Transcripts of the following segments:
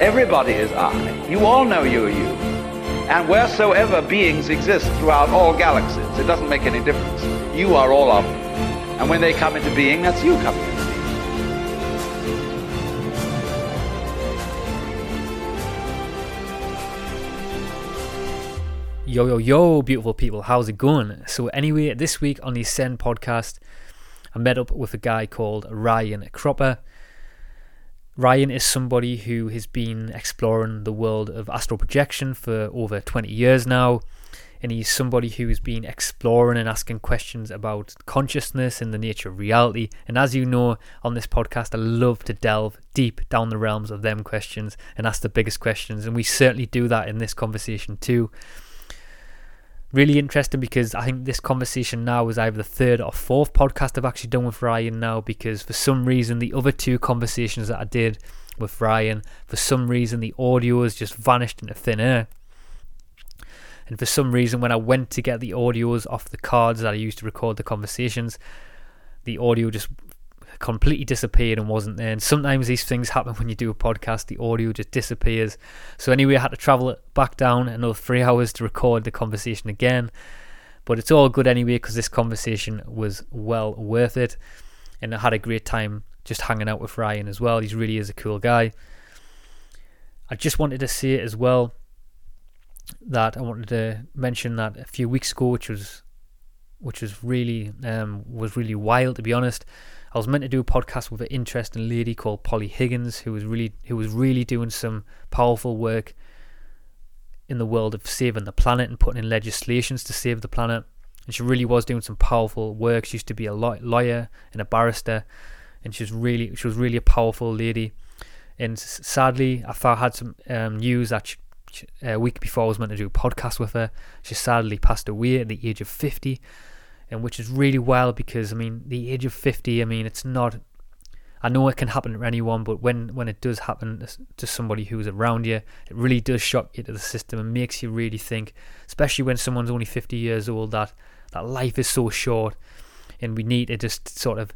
Everybody is I. You all know you are you. And wheresoever beings exist throughout all galaxies, it doesn't make any difference. You are all of them. And when they come into being, that's you coming into being. Yo, yo, yo, beautiful people, how's it going? So, anyway, this week on the Ascend podcast, I met up with a guy called Ryan Cropper. Ryan is somebody who has been exploring the world of astral projection for over 20 years now, and he's somebody who has been exploring and asking questions about consciousness and the nature of reality. And as you know, on this podcast, I love to delve deep down the realms of them questions and ask the biggest questions, and we certainly do that in this conversation too really interesting because I think this conversation now is either the third or fourth podcast I've actually done with Ryan now because for some reason the other two conversations that I did with Ryan, for some reason the audio has just vanished into thin air. And for some reason when I went to get the audios off the cards that I used to record the conversations, the audio just completely disappeared and wasn't there. And sometimes these things happen when you do a podcast, the audio just disappears. So, anyway, I had to travel back down another three hours to record the conversation again. But it's all good anyway because this conversation was well worth it. And I had a great time just hanging out with Ryan as well. He really is a cool guy. I just wanted to say as well that I wanted to mention that a few weeks ago, which was which was really um, was really wild to be honest. I was meant to do a podcast with an interesting lady called Polly Higgins, who was really who was really doing some powerful work in the world of saving the planet and putting in legislations to save the planet. And she really was doing some powerful work. She used to be a lawyer and a barrister, and she was really she was really a powerful lady. And sadly, I thought I had some um, news that she, a week before I was meant to do a podcast with her, she sadly passed away at the age of fifty and which is really well because I mean the age of 50 I mean it's not I know it can happen to anyone but when when it does happen to somebody who's around you it really does shock you to the system and makes you really think especially when someone's only 50 years old that that life is so short and we need to just sort of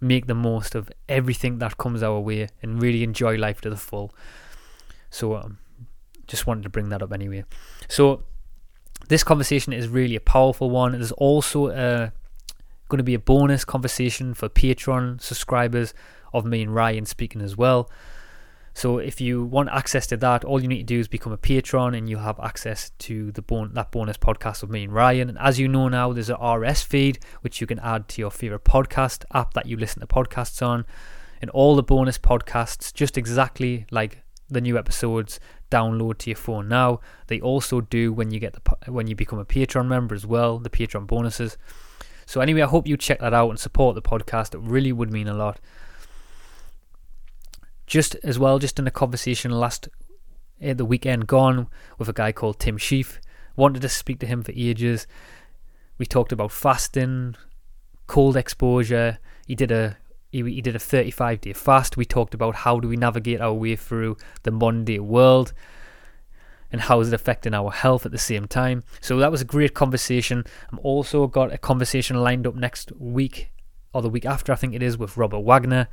make the most of everything that comes our way and really enjoy life to the full. So um, just wanted to bring that up anyway. So this conversation is really a powerful one. There's also uh, going to be a bonus conversation for Patreon subscribers of me and Ryan speaking as well. So if you want access to that, all you need to do is become a patron, and you'll have access to the bon- that bonus podcast of me and Ryan. And as you know now, there's an RS feed which you can add to your favorite podcast app that you listen to podcasts on, and all the bonus podcasts, just exactly like the new episodes download to your phone now. They also do when you get the when you become a Patreon member as well, the Patreon bonuses. So anyway, I hope you check that out and support the podcast. It really would mean a lot. Just as well, just in a conversation last uh, the weekend gone with a guy called Tim Shieff. Wanted to speak to him for ages. We talked about fasting, cold exposure. He did a he, he did a 35 day fast. We talked about how do we navigate our way through the modern day world and how is it affecting our health at the same time. So that was a great conversation. I'm also got a conversation lined up next week or the week after, I think it is, with Robert Wagner.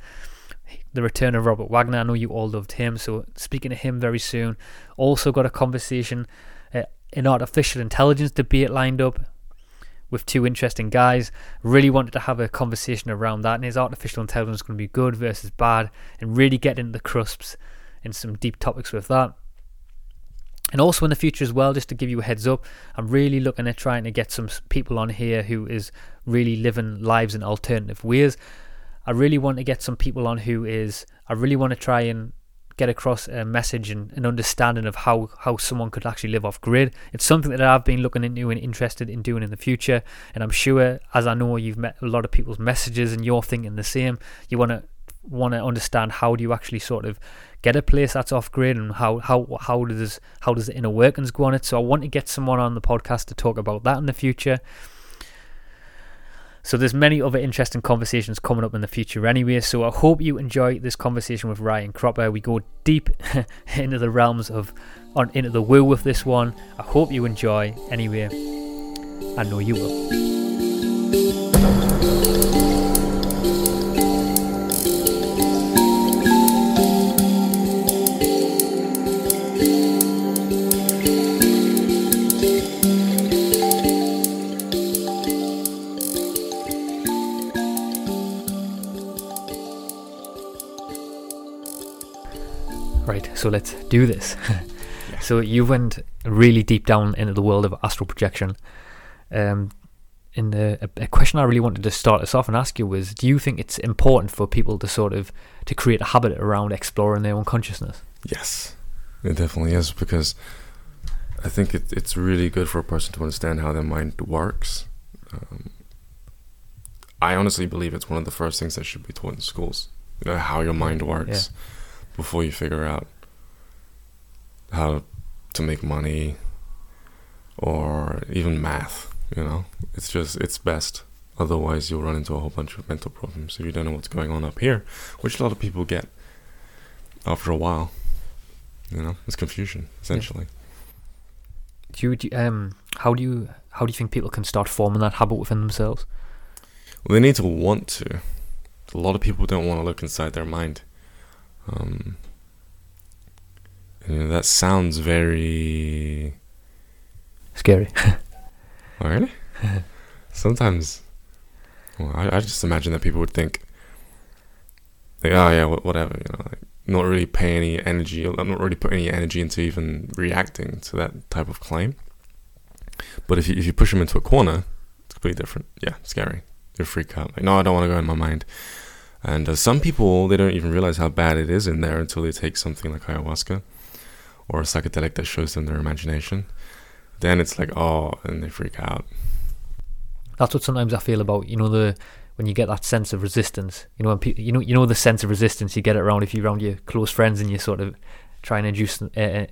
The return of Robert Wagner. I know you all loved him, so speaking to him very soon. Also got a conversation, uh, an artificial intelligence debate lined up with two interesting guys. Really wanted to have a conversation around that. And is artificial intelligence going to be good versus bad? And really get into the crisps and some deep topics with that. And also in the future as well, just to give you a heads up, I'm really looking at trying to get some people on here who is really living lives in alternative ways. I really want to get some people on who is, I really want to try and get across a message and an understanding of how, how someone could actually live off grid. It's something that I've been looking into and interested in doing in the future. And I'm sure, as I know you've met a lot of people's messages and you're thinking the same, you want to want to understand how do you actually sort of get a place that's off grid and how how how does how does the inner workings go on it. So I want to get someone on the podcast to talk about that in the future. So there's many other interesting conversations coming up in the future anyway. So I hope you enjoy this conversation with Ryan Cropper. We go deep into the realms of on into the woo with this one. I hope you enjoy anyway. I know you will. Right, so let's do this. So you went really deep down into the world of astral projection. Um, and the, a, a question I really wanted to start us off and ask you was: Do you think it's important for people to sort of to create a habit around exploring their own consciousness? Yes, it definitely is because I think it, it's really good for a person to understand how their mind works. Um, I honestly believe it's one of the first things that should be taught in schools. You know how your mind works before you figure out how to make money or even math. You know, it's just it's best. Otherwise, you'll run into a whole bunch of mental problems if you don't know what's going on up here, which a lot of people get after a while. You know, it's confusion essentially. Do you, do you- um how do you how do you think people can start forming that habit within themselves? Well, they need to want to. A lot of people don't want to look inside their mind. Um, and, you know, that sounds very. Scary. Oh, really? Sometimes. Well, I, I just imagine that people would think. Like, oh, yeah, whatever, you know, like, not really pay any energy, or not really put any energy into even reacting to that type of claim. But if you, if you push them into a corner, it's completely different. Yeah, scary. They freak out. Like, no, I don't want to go in my mind. And uh, some people, they don't even realize how bad it is in there until they take something like ayahuasca or a psychedelic that shows them their imagination. Then it's like, oh, and they freak out. That's what sometimes I feel about you know the when you get that sense of resistance. You know when people you know you know the sense of resistance you get it around if you're around your close friends and you sort of try and induce uh, uh,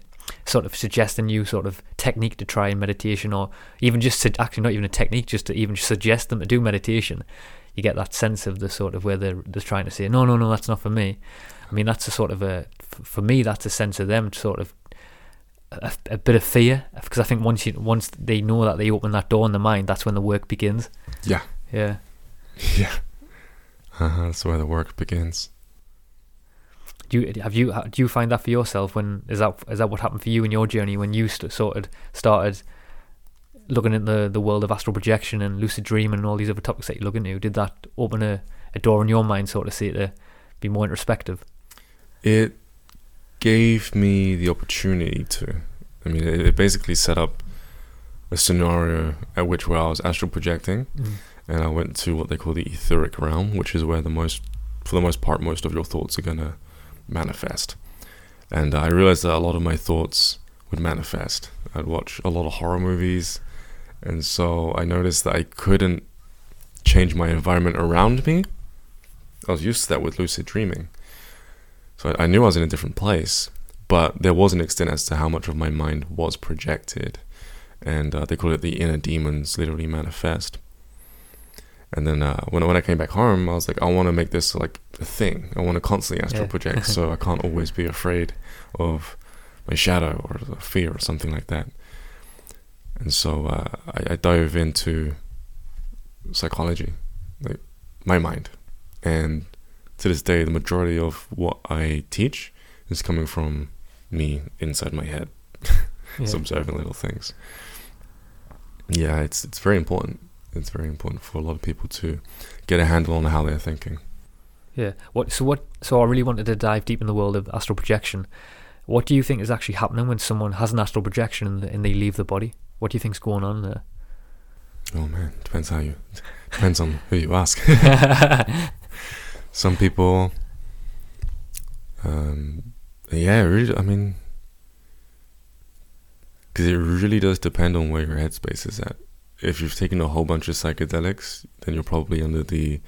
sort of suggest a new sort of technique to try in meditation or even just actually not even a technique just to even suggest them to do meditation. You get that sense of the sort of where they're, they're trying to say no no no that's not for me. I mean that's a sort of a, for me that's a sense of them sort of a, a bit of fear because I think once you once they know that they open that door in the mind that's when the work begins. Yeah. Yeah. Yeah. Uh-huh, that's where the work begins. Do you have you do you find that for yourself? When is that is that what happened for you in your journey when you st- sort of started looking at the the world of astral projection and lucid dreaming and all these other topics that you look into? Did that open a, a door in your mind, sort of, say to be more introspective? It gave me the opportunity to. I mean, it, it basically set up a scenario at which where I was astral projecting, mm. and I went to what they call the etheric realm, which is where the most, for the most part, most of your thoughts are gonna manifest. And I realized that a lot of my thoughts would manifest. I'd watch a lot of horror movies, and so I noticed that I couldn't change my environment around me. I was used to that with lucid dreaming. So I, knew I was in a different place, but there was an extent as to how much of my mind was projected. And uh, they call it the inner demons literally manifest. And then uh, when, when I came back home, I was like, I want to make this like a thing. I want to constantly astral Yeah. project so I can't always be afraid of my shadow or fear or something like that. And so uh, I, I dove into psychology, like my mind. And to this day, the majority of what I teach is coming from me inside my head, Yeah. so observing little things. Yeah, it's it's very important. It's very important for a lot of people to get a handle on how they're thinking. Yeah. What? So what? So I really wanted to dive deep in the world of astral projection. What do you think is actually happening when someone has an astral projection and they leave the body? What do you think's going on there? Oh man, depends how you depends on who you ask. Some people, um, yeah, really. I mean, because it really does depend on where your headspace is at. If you've taken a whole bunch of psychedelics, then you're probably under the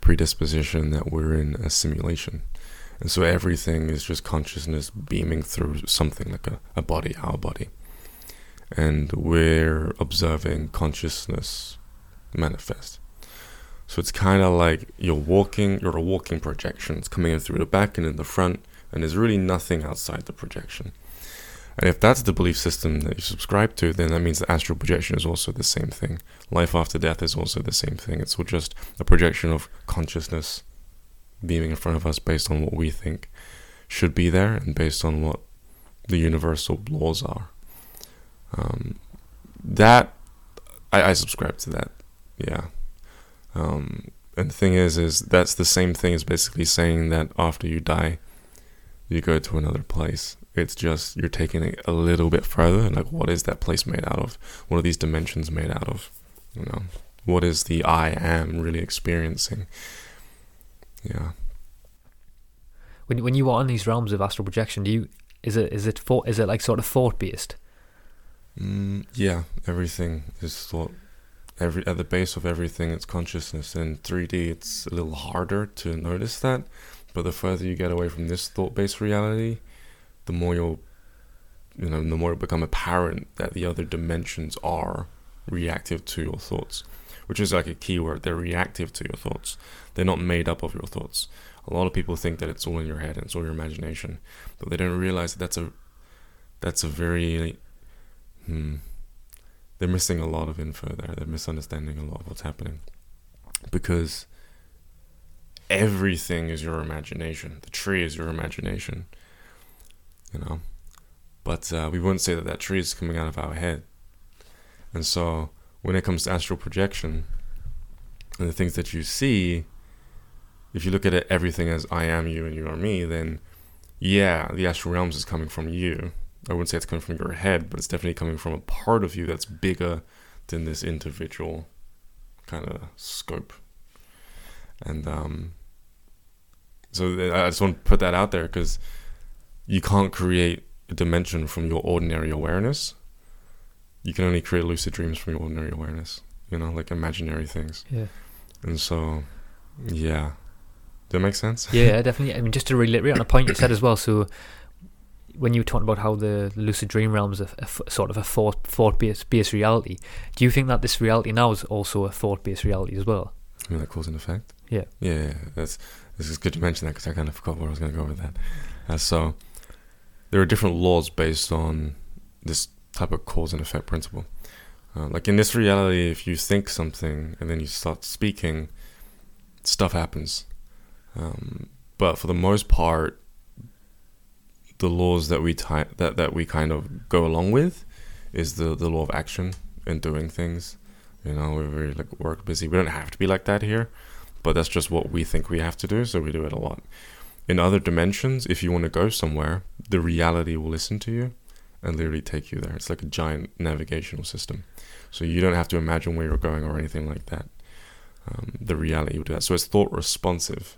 predisposition that we're in a simulation. And so everything is just consciousness beaming through something like a, a body, our body. And we're observing consciousness manifest. So it's kind of like you're walking, you're a walking projection. It's coming in through the back and in the front, and there's really nothing outside the projection. And if that's the belief system that you subscribe to, then that means the astral projection is also the same thing. Life after death is also the same thing. It's all just a projection of consciousness beaming in front of us based on what we think should be there and based on what the universal laws are. Um, that I, I subscribe to that. Yeah. Um, and the thing is, is that's the same thing as basically saying that after you die, you go to another place. It's just you're taking it a little bit further. And like, what is that place made out of? What are these dimensions made out of? You know, what is the I am really experiencing? Yeah. When when you are in these realms of astral projection, do you is it is it thought is it like sort of thought based? Mm, yeah, everything is thought. Every at the base of everything, it's consciousness. In 3D, it's a little harder to notice that, but the further you get away from this thought-based reality, the more you'll, you know, the more it become apparent that the other dimensions are reactive to your thoughts, which is like a key word. They're reactive to your thoughts. They're not made up of your thoughts. A lot of people think that it's all in your head and it's all your imagination, but they don't realize that that's a that's a very hmm, they're missing a lot of info there. They're misunderstanding a lot of what's happening because everything is your imagination. The tree is your imagination, you know. But uh, we wouldn't say that that tree is coming out of our head. And so when it comes to astral projection and the things that you see, if you look at it, everything as I am you and you are me, then yeah, the astral realms is coming from you. I wouldn't say it's coming from your head, but it's definitely coming from a part of you that's bigger than this individual kind of scope. And um, so I just want to put that out there because you can't create a dimension from your ordinary awareness. You can only create lucid dreams from your ordinary awareness, you know, like imaginary things. Yeah. And so, yeah. Does that make sense? Yeah, definitely. I mean, just to reiterate on a point you said as well. So, when you were talking about how the lucid dream realm is a, a f- sort of a thought thought based based reality, do you think that this reality now is also a thought based reality as well? I mean, like cause and effect. Yeah. Yeah, yeah, that's this is good to mention that because I kind of forgot where I was going to go with that. Uh, so there are different laws based on this type of cause and effect principle. Uh, like in this reality, if you think something and then you start speaking, stuff happens. Um, but for the most part, the laws that we that that we kind of go along with is the the law of action and doing things. You know, we're very like work busy. We don't have to be like that here, but that's just what we think we have to do, so we do it a lot. In other dimensions, if you want to go somewhere, the reality will listen to you and literally take you there. It's like a giant navigational system. So you don't have to imagine where you're going or anything like that. Um, the reality will do that. So it's thought responsive.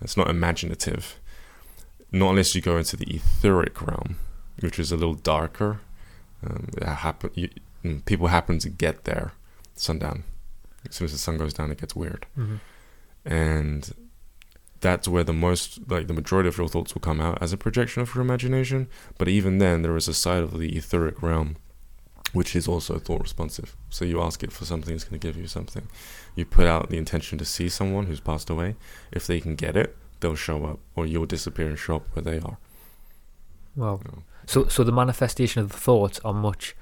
It's not imaginative. Not unless you go into the etheric realm, which is a little darker. Um, happen, you, mm, people happen to get there sundown. As soon as the sun goes down, it gets weird. Mm-hmm. And that's where the most, like the majority of your thoughts will come out as a projection of your imagination. But even then, there is a side of the etheric realm which is also thought responsive. So you ask it for something, it's going to give you something. You put out the intention to see someone who's passed away. If they can get it, they'll show up, or you'll disappear and show up where they are. Wow. Know. So, so the manifestation of the thoughts are much,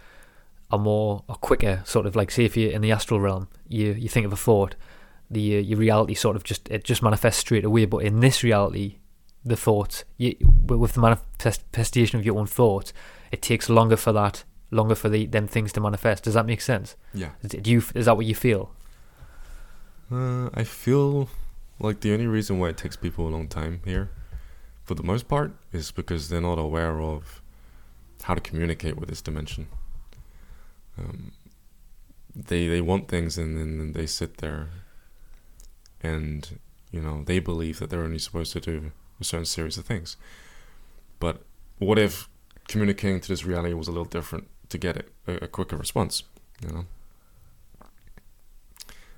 are more, are quicker. Sort of like, say, if you're in the astral realm, you you think of a thought, the uh, your reality sort of just it just manifests straight away. But in this reality, the thoughts, you, with the manifestation of your own thoughts, it takes longer for that, longer for the them things to manifest. Does that make sense? Yeah. Do you is that what you feel? Uh, I feel like the only reason why it takes people a long time here, for the most part, is because they're not aware of how to communicate with this dimension. Um, they they want things and then they sit there, and you know they believe that they're only supposed to do a certain series of things. But what if communicating to this reality was a little different to get it a, a quicker response? You know.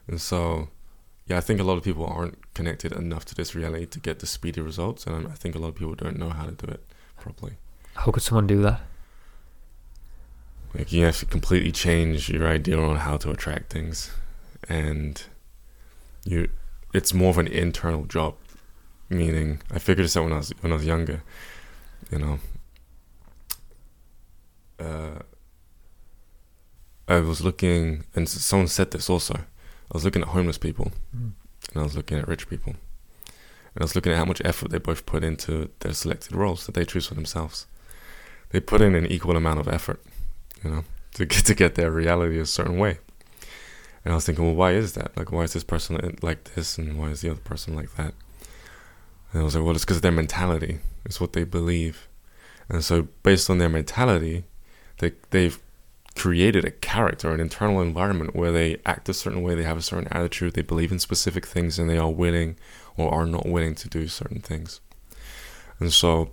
And so yeah, I think a lot of people aren't connected enough to this reality to get the speedy results, and I think a lot of people don't know how to do it properly. How could someone do that? Like you have to completely change your idea on how to attract things, and you, it's more of an internal job. Meaning, I figured this out when I was when I was younger. You know, uh, I was looking, and someone said this also. I was looking at homeless people, Mm. and I was looking at rich people, and I was looking at how much effort they both put into their selected roles that they choose for themselves. They put in an equal amount of effort, you know, to get to get their reality a certain way. And I was thinking, well, why is that? Like, why is this person like this, and why is the other person like that? And I was like, well, it's because of their mentality. It's what they believe, and so based on their mentality, they they've created a character, an internal environment where they act a certain way, they have a certain attitude, they believe in specific things, and they are willing or are not willing to do certain things. And so,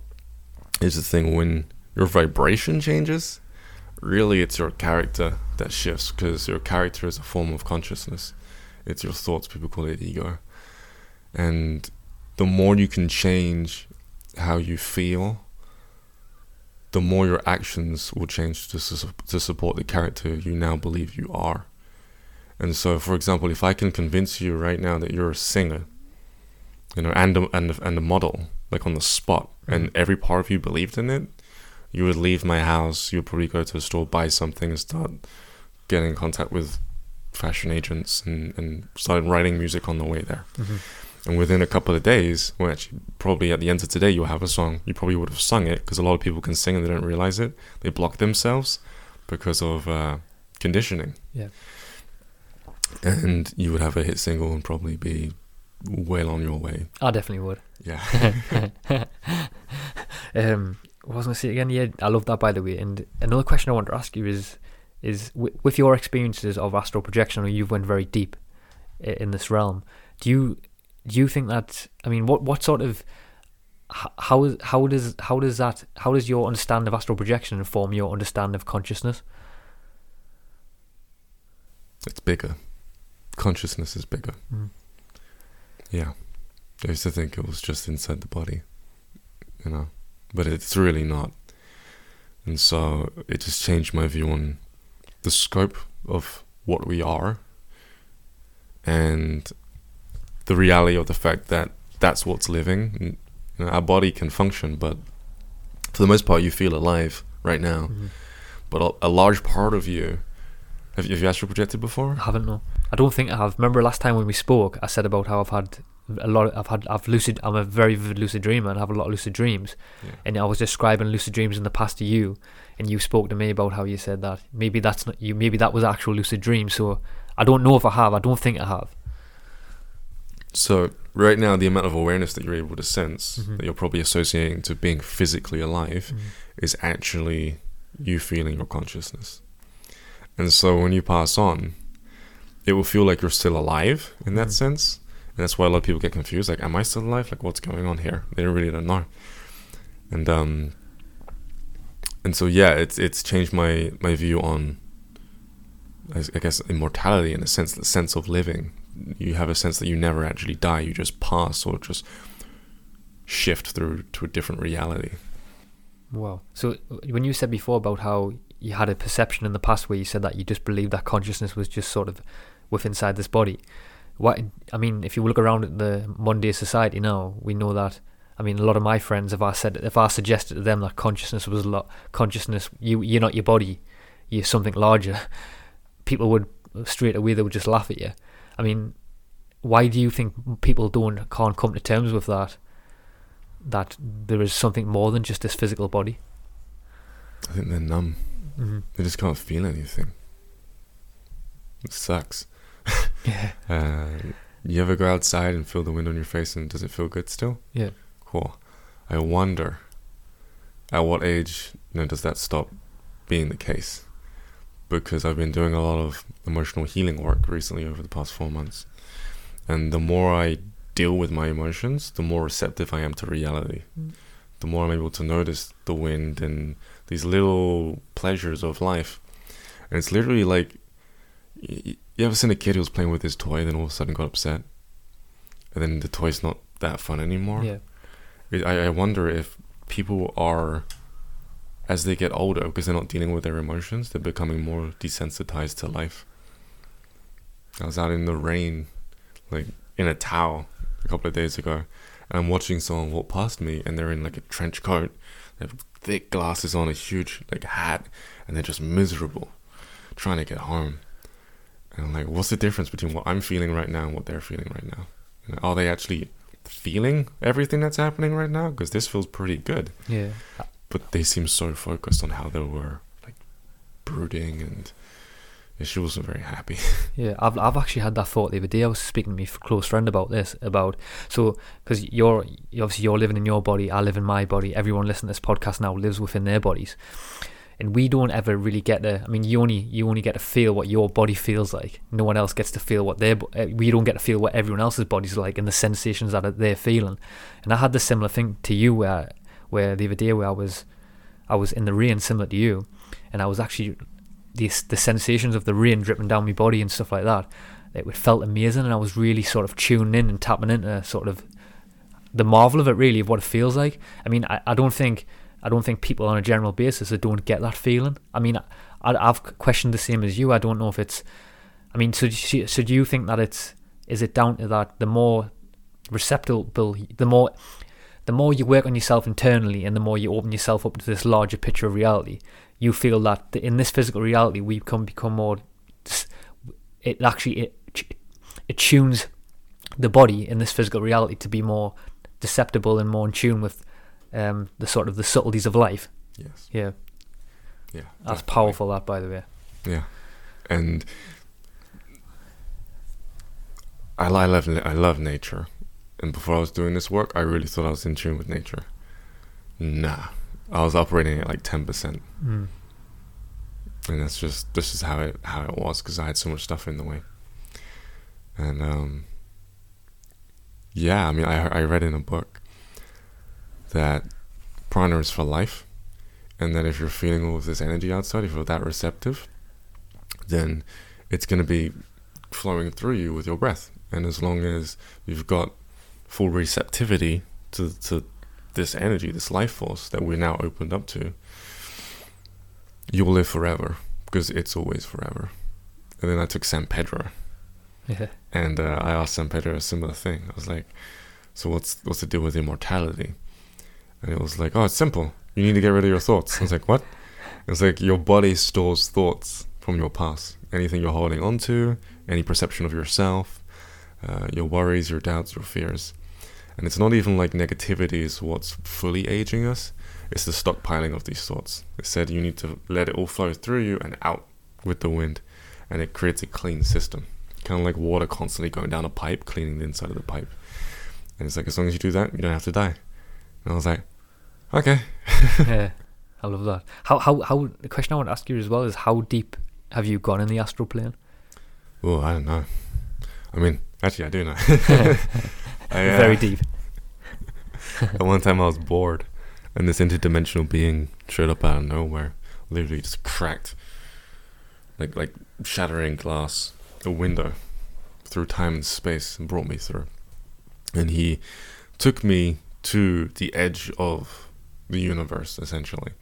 here's the thing: when your vibration changes, really, it's your character that shifts because your character is a form of consciousness. It's your thoughts. People call it ego, and the more you can change how you feel the more your actions will change to, su- to support the character you now believe you are. And so, for example, if I can convince you right now that you're a singer, you know, and a, and a, and a model, like on the spot, mm-hmm. and every part of you believed in it, you would leave my house. You'd probably go to a store, buy something, and start getting in contact with fashion agents, and and start writing music on the way there. Mm-hmm. And within a couple of days, well, actually, probably at the end of today, you'll have a song. You probably would have sung it because a lot of people can sing and they don't realize it. They block themselves because of uh, conditioning. Yeah. And you would have a hit single and probably be well on your way. I definitely would. Yeah. um, what was I going to say again? Yeah, I love that by the way. And another question I want to ask you is, is w- with your experiences of astral projection, or you've went very deep in this realm. Do you do you think that? I mean, what what sort of how how does how does that how does your understanding of astral projection inform your understanding of consciousness? it's bigger. Consciousness is bigger. Mm. Yeah. I used to think it was just inside the body, you know, but it's really not. And so it just changed my view on the scope of what we are and the reality of the fact that that's what's living. And, You know, our body can function, but for the most part, you feel alive right now. Mm-hmm. But a, a large part of you, have you, have you astral projected before? I haven't no. I don't think I have. Remember last time when we spoke, I said about how I've had a lot. Of, I've had. I've lucid. I'm a very vivid lucid dreamer and I have a lot of lucid dreams. Yeah. And I was describing lucid dreams in the past to you, and you spoke to me about how you said that maybe that's not you. Maybe that was actual lucid dream. So I don't know if I have. I don't think I have. So right now, the amount of awareness that you're able to sense Mhm. that you're probably associating to being physically alive is actually you feeling your consciousness. And so when you pass on, it will feel like you're still alive in that Mhm. sense. And that's why a lot of people get confused. Like, am I still alive? Like, what's going on here? They really don't know. And um, and so yeah, it's it's changed my my view on, I I guess, immortality in a sense, the sense of living. You have a sense that you never actually die. You just pass or just shift through to a different reality. Wow. So uh, when you said before about how you had a perception in the past where you said that you just believed that consciousness was just sort of with inside this body. What I mean, if you look around at the modern society now, we know that. I mean, a lot of my friends, if I said, if I suggested to them that consciousness was a lot, consciousness, you you're not your body, you're something larger. People would straight away they would just laugh at you. I mean, why do you think people don't can't come to terms with that? That there is something more than just this physical body. I think they're numb. Mm-hmm. They just can't feel anything. It sucks. Yeah. Uh, you ever go outside and feel the wind on your face and does it feel good still? Yeah. Cool. I wonder at what age you know, does that stop being the case? Because I've been doing a lot of emotional healing work recently over the past four months. And the more I deal with my emotions, the more receptive I am to reality. Mm. The more I'm able to notice the wind and these little pleasures of life. And it's literally like you ever seen a kid who was playing with his toy, then all of a sudden got upset? and then the toy's not that fun anymore. Yeah. I, I wonder if people are, as they get older, because they're not dealing with their emotions, they're becoming more desensitized to life. I was out in the rain, like in a towel, a couple of days ago, and I'm watching someone walk past me, and they're in like a trench coat, they have thick glasses on, a huge like hat, and they're just miserable, trying to get home. And I'm like, what's the difference between what I'm feeling right now and what they're feeling right now? Are they actually feeling everything that's happening right now? Because this feels pretty good, Yeah. But they seem so focused on how they were like brooding, and yeah, she wasn't very happy. Yeah, I've I've actually had that thought the other day. I was speaking to my close friend about this, about so because you're you- obviously you're living in your body, I live in my body. Everyone listening to this podcast now lives within their bodies, and we don't ever really get to. I mean, you only you only get to feel what your body feels like. No one else gets to feel what their. uh, We don't get to feel what everyone else's body's like and the sensations that they're feeling. And I had the similar thing to you where where the other day where I was I was in the rain, similar to you, and I was actually the the sensations of the rain dripping down my body and stuff like that. It felt amazing, and I was really sort of tuning in and tapping into sort of the marvel of it, really, of what it feels like. I mean, I, I don't think I don't think people on a general basis that don't get that feeling. I mean, I, I've questioned the same as you. I don't know if it's. I mean, so so do you think that it's is it down to that the more receptive, the more the more you work on yourself internally and the more you open yourself up to this larger picture of reality, you feel that in this physical reality we become become more. It actually it it tunes the body in this physical reality to be more deceptible and more in tune with um, the sort of the subtleties of life. yes. Yeah, Yeah. that's definitely. powerful. That by the way. Yeah, and I, I love I love nature, and before I was doing this work, I really thought I was in tune with nature. Nah, I was operating at like ten percent, Mm. and that's just this is how it how it was because I had so much stuff in the way, and um, yeah, I mean, I I read in a book that prana is for life, and that if you're feeling all of this energy outside, if you're that receptive, then it's going to be flowing through you with your breath. And as long as you've got full receptivity to, to this energy, this life force that we're now opened up to, you will live forever because it's always forever. And then I took San Pedro Yeah. and uh, I asked San Pedro a similar thing. I was like, "So what's what's the deal with immortality?" And it was like, "Oh, it's simple. You need to get rid of your thoughts." I was like, "What?" It's like your body stores thoughts from your past. Anything you're holding on to, any perception of yourself, uh, your worries, your doubts, your fears. And it's not even like negativity is what's fully aging us. It's the stockpiling of these thoughts. It said you need to let it all flow through you and out with the wind, and it creates a clean system kind of like water constantly going down a pipe, cleaning the inside of the pipe. And it's like, as long as you do that, you don't have to die. And I was like, okay. yeah, I love that. How how how? The question I want to ask you as well is how deep have you gone in the astral plane? Oh, I don't know. I mean, actually, I do know. Uh, Very deep. At one time, I was bored, and this interdimensional being showed up out of nowhere. Literally, just cracked, like like shattering glass, a window, through time and space, and brought me through. And he took me to the edge of the universe, essentially,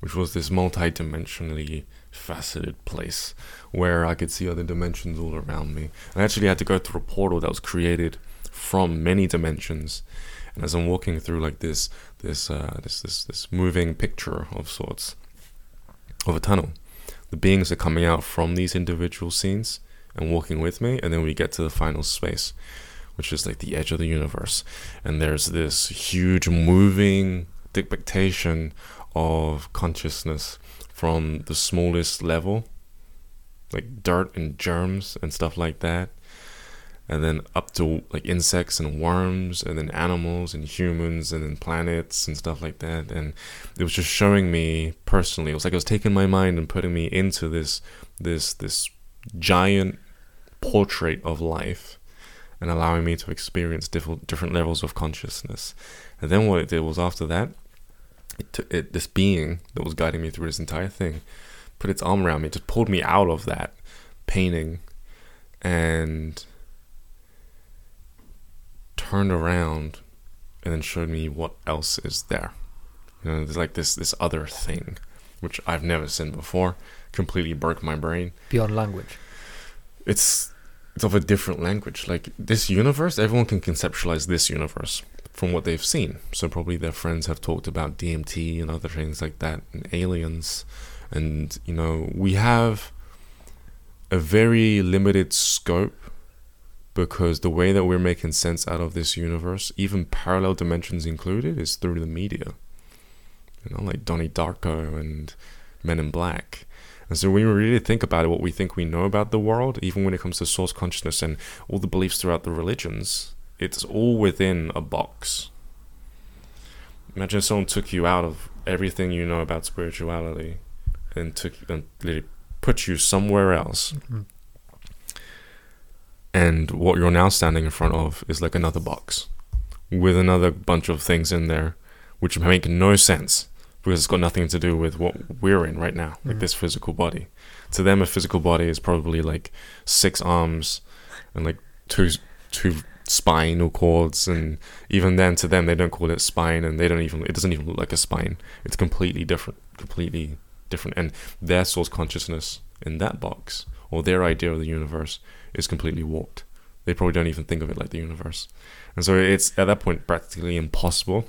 which was this multi-dimensionally faceted place where I could see other dimensions all around me. I actually had to go through a portal that was created from many dimensions. And as I'm walking through like this, this, uh, this, this, this moving picture of sorts of a tunnel, the beings are coming out from these individual scenes and walking with me, and then we get to the final space, which is like the edge of the universe, and there's this huge moving dictation of consciousness from the smallest level, like dirt and germs and stuff like that, and then up to like insects and worms, and then animals and humans, and then planets and stuff like that. And it was just showing me personally. It was like it was taking my mind and putting me into this this this giant portrait of life and allowing me to experience different different levels of consciousness. And then what it did was after that, it, took it this being that was guiding me through this entire thing put its arm around me, just pulled me out of that painting, and turned around and then showed me what else is there. You know, there's like this this other thing, which I've never seen before. Completely broke my brain. Beyond language. It's it's of a different language. Like this universe, everyone can conceptualize this universe from what they've seen. So probably their friends have talked about DMT and other things like that, and aliens, and you know we have a very limited scope because the way that we're making sense out of this universe, even parallel dimensions included, is through the media. You know, like Donnie Darko and Men in Black. And so when we really think about it, what we think we know about the world, even when it comes to source consciousness and all the beliefs throughout the religions, it's all within a box. Imagine someone took you out of everything you know about spirituality and took and literally put you somewhere else. Mm-hmm. And what you're now standing in front of is like another box with another bunch of things in there which make no sense because it's got nothing to do with what we're in right now, like Mhm. this physical body. To them, a physical body is probably like six arms and like two two spinal cords, and even then, to them, they don't call it spine, and they don't even it doesn't even look like a spine. It's completely different, completely different, and their source consciousness in that box or their idea of the universe is completely warped. They probably don't even think of it like the universe, and so it's at that point practically impossible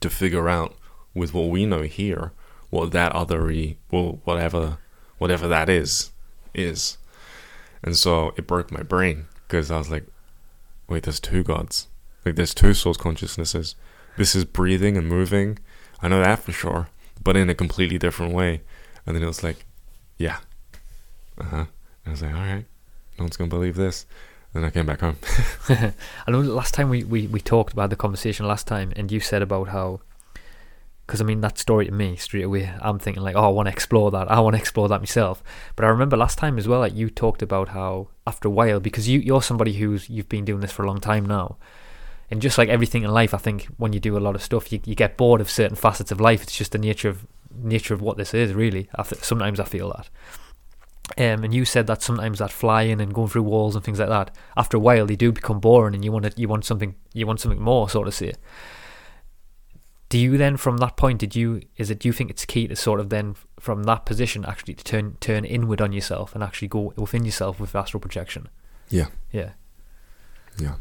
to figure out with what we know here what that othery well whatever whatever that is is. And so it broke my brain because i was like wait there's two gods. Like there's two source consciousnesses. This is breathing and moving. I know that for sure but in a completely different way. And then it was like yeah. Uh-huh. And i was like all right no one's gonna believe this then i came back home I know last time we, we, we talked about the conversation last time, and you said about how, because I mean that story to me straight away, I'm thinking like, oh, I want to explore that. I want to explore that myself. But I remember last time as well, like you talked about how after a while, because you you're somebody who's you've been doing this for a long time now, and just like everything in life, I think when you do a lot of stuff, you you get bored of certain facets of life. It's just the nature of nature of what this is, really. I th- sometimes I feel that. Um, and you said that sometimes that flying and going through walls and things like that, after a while they do become boring, and you want to, you want something you want something more, sort of say. Do you then, from that point, did you is it? Do you think it's key to sort of then from that position actually to turn turn inward on yourself and actually go within yourself with astral projection? yeah Yeah. yeah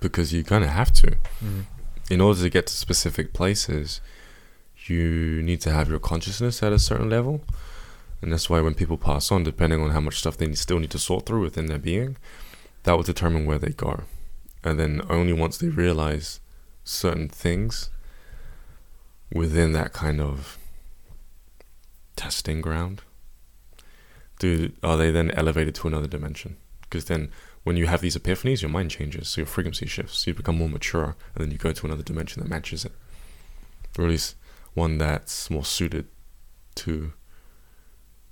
because you kind of have to Mm. in order to get to specific places, you need to have your consciousness at a certain level. And that's why when people pass on, depending on how much stuff they still need to sort through within their being, that will determine where they go. And then only once they realize certain things within that kind of testing ground, do are they then elevated to another dimension? Because then when you have these epiphanies, your mind changes, so your frequency shifts, so you become more mature, and then you go to another dimension that matches it, or at least one that's more suited to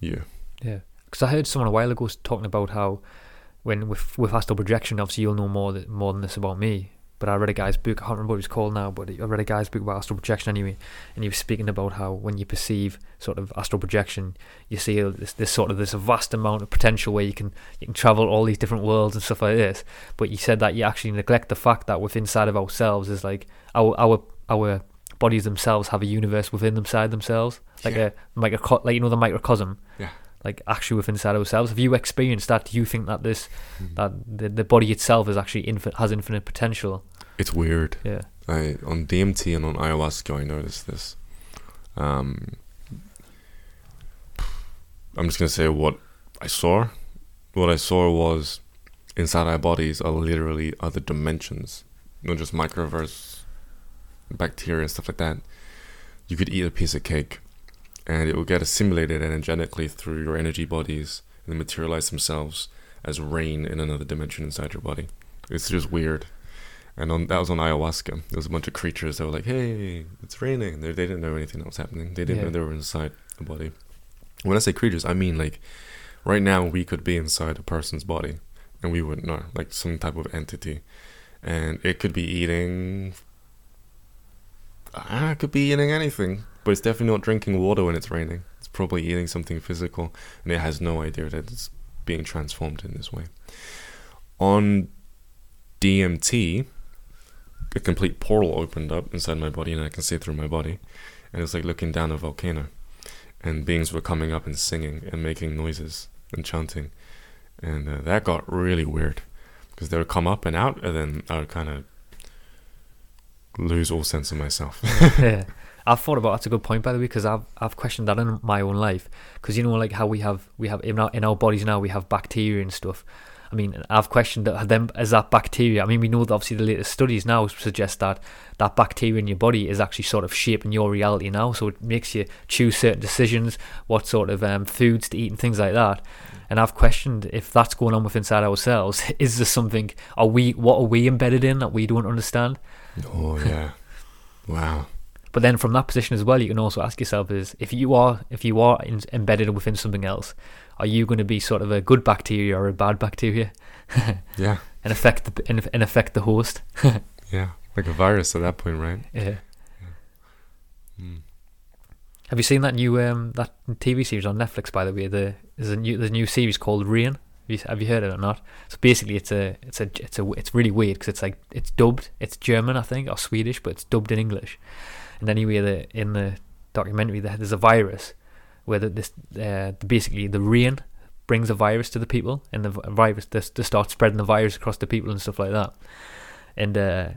you. Yeah, because I heard someone a while ago talking about how when with with astral projection, obviously you'll know more th- more than this about me. But I read a guy's book. I can't remember what it's called now, but I read a guy's book about astral projection anyway, and he was speaking about how when you perceive sort of astral projection, you see this, this sort of this vast amount of potential where you can you can travel all these different worlds and stuff like this. But you said that you actually neglect the fact that within inside of ourselves is like our our our bodies themselves have a universe within themside themselves, like Yeah. a like a co- like you know the microcosm Yeah. like actually within inside ourselves. Have you experienced that? Do you think that this Mm. that the, the body itself is actually infin- has infinite potential? It's weird. Yeah. I on DMT and on ayahuasca, I noticed this. Um, I'm just gonna say what I saw. What I saw was inside our bodies are literally other dimensions, not just microverse, bacteria and stuff like that. You could eat a piece of cake, and it will get assimilated energetically through your energy bodies and materialize themselves as rain in another dimension inside your body. It's just weird and on that was on ayahuasca. There was a bunch of creatures that were like, "Hey, it's raining." They, they didn't know anything that was happening. They didn't Yeah. know they were inside the body. When I say creatures, I mean like right now we could be inside a person's body and we wouldn't know, like some type of entity, and it could be eating. Ah, it could be eating anything, but it's definitely not drinking water when it's raining. It's probably eating something physical, and it has no idea that it's being transformed in this way. On DMT, a complete portal opened up inside my body, and I can see through my body, and it's like looking down a volcano, and beings were coming up and singing and making noises and chanting, and uh, that got really weird because they would come up and out, and then I would kind of lose all sense of myself. yeah. I've thought about that's a good point by the way because I've I've questioned that in my own life because you know like how we have we have in our in our bodies now we have bacteria and stuff. I mean, I've questioned that them as that bacteria. I mean, we know that obviously the latest studies now suggest that that bacteria in your body is actually sort of shaping your reality now. So it makes you choose certain decisions, what sort of um, foods to eat and things like that. And I've questioned if that's going on with inside ourselves. Is there something? Are we? What are we embedded in that we don't understand? Oh yeah, wow. But then from that position as well, you can also ask yourself: is if you are if you are in, embedded within something else, are you going to be sort of a good bacteria or a bad bacteria? Yeah, and affect the and, and affect the host. yeah, like a virus at that point, right? yeah. Mm. Have you seen that new um that TV series on Netflix? By the way, the there's a new there's a new series called Rain. Have you, have you heard it or not? So basically, it's a it's a it's a it's really weird because it's like it's dubbed. It's German, I think, or Swedish, but it's dubbed in English. And anyway, the in the documentary, there- there's a virus where the, this uh, basically the rain brings a virus to the people, and the virus to, to start spreading the virus across the people and stuff like that. And uh,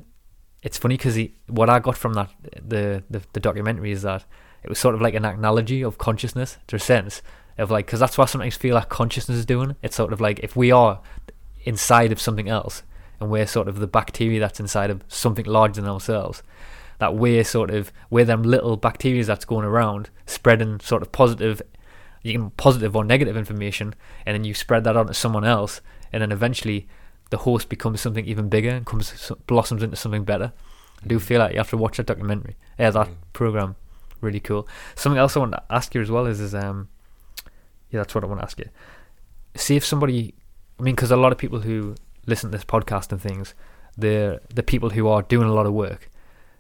it's funny because what I got from that the, the the documentary is that it was sort of like an analogy of consciousness to a sense of like because that's what I sometimes feel like consciousness is doing. It's sort of like if we are inside of something else and we're sort of the bacteria that's inside of something larger than ourselves. That we're sort of we're them little bacteria that's going around spreading sort of positive, you can positive or negative information, and then you spread that on to someone else, and then eventually the host becomes something even bigger and comes blossoms into something better. I do feel like you have to watch that documentary. Yeah, that program, really cool. Something else I want to ask you as well is, is um, yeah, that's what I want to ask you. See if somebody, I mean, because a lot of people who listen to this podcast and things, they're the people who are doing a lot of work.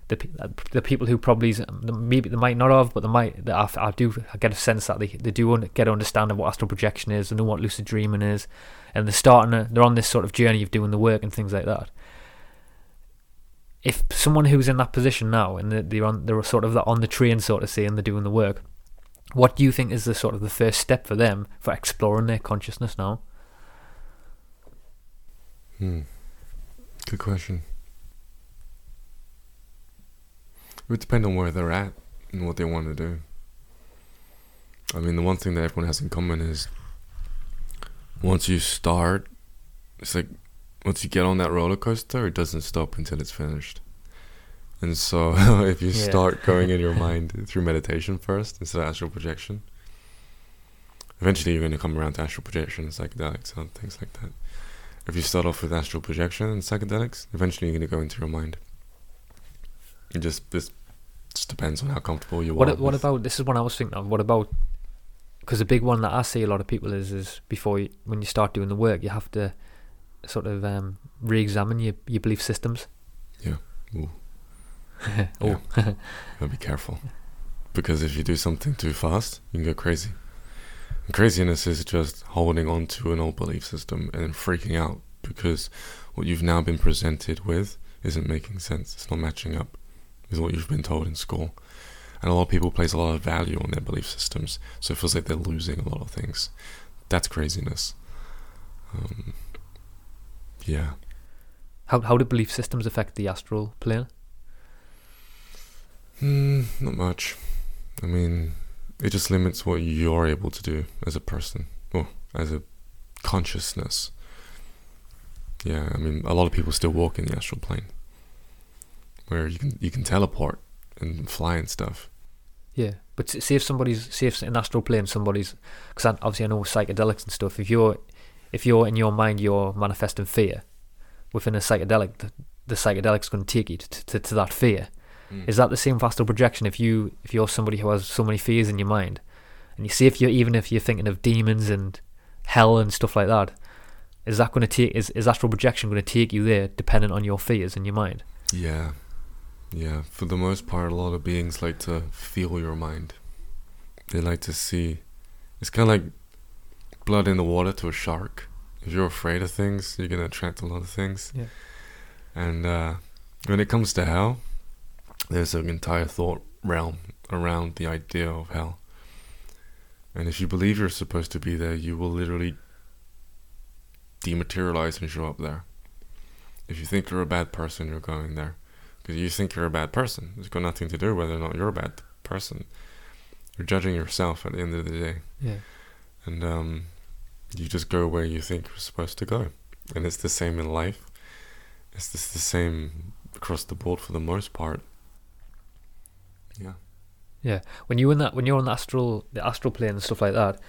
The, the people who probably um, maybe they might not have, but they might. They, I, I do get a sense that they they do get an understanding of what astral projection is, and know what lucid dreaming is, and they're starting. To, they're on this sort of journey of doing the work and things like that. If someone who's in that position now and they're, they're on, they're sort of on the train, sort of say, and they're doing the work, what do you think is the sort of the first step for them for exploring their consciousness now? Hmm. Good question. It would depend on where they're at and what they want to do. I mean, the one thing that everyone has in common is once you start, it's like once you get on that roller coaster, it doesn't stop until it's finished. And so, if you Yeah. start going in your mind through meditation first instead of astral projection, eventually you're going to come around to astral projection and psychedelics and things like that. If you start off with astral projection and psychedelics, eventually you're going to go into your mind. It just this just depends on how comfortable you are. What what with- about this is one I was thinking of. What about because the big one that I see a lot of people is is before you, when you start doing the work, you have to sort of um, re-examine your your belief systems. Yeah. Ooh. oh, Gotta be careful. Because if you do something too fast, you can go crazy. And craziness is just holding on to an old belief system and then freaking out because what you've now been presented with isn't making sense. It's not matching up with what you've been told in school. And a lot of people place a lot of value on their belief systems, so it feels like they're losing a lot of things. That's craziness. Um, yeah. how how do belief systems affect the astral plane? Hmm, not much. I mean, it just limits what you're able to do as a person, or as a consciousness. Yeah, I mean, a lot of people still walk in the astral plane, where you can you can teleport and fly and stuff. Yeah, but see if somebody's see if in astral plane somebody's because obviously I know psychedelics and stuff. If you're if you're in your mind you're manifesting fear within a psychedelic, the, the psychedelic's going to take you to, to, to that fear. Is that the same astral projection? If you if you're somebody who has so many fears in your mind, and you see if you're even if you're thinking of demons and hell and stuff like that, is that going to take is is astral projection going to take you there dependent on your fears in your mind? Yeah, yeah. For the most part, a lot of beings like to feel your mind. They like to see. It's kind of like blood in the water to a shark. If you're afraid of things, you're gonna attract a lot of things. Yeah. And uh, when it comes to hell, there's an entire thought realm around the idea of hell. And if you believe you're supposed to be there, you will literally dematerialize and show up there. If you think you're a bad person, you're going there. Because you think you're a bad person. It's got nothing to do whether or not you're a bad person. You're judging yourself at the end of the day. Yeah. And um, you just go where you think you're supposed to go. And it's the same in life. It's the same across the board for the most part. Yeah. Yeah, when you're in that when you're on the astral the astral plane and stuff like that,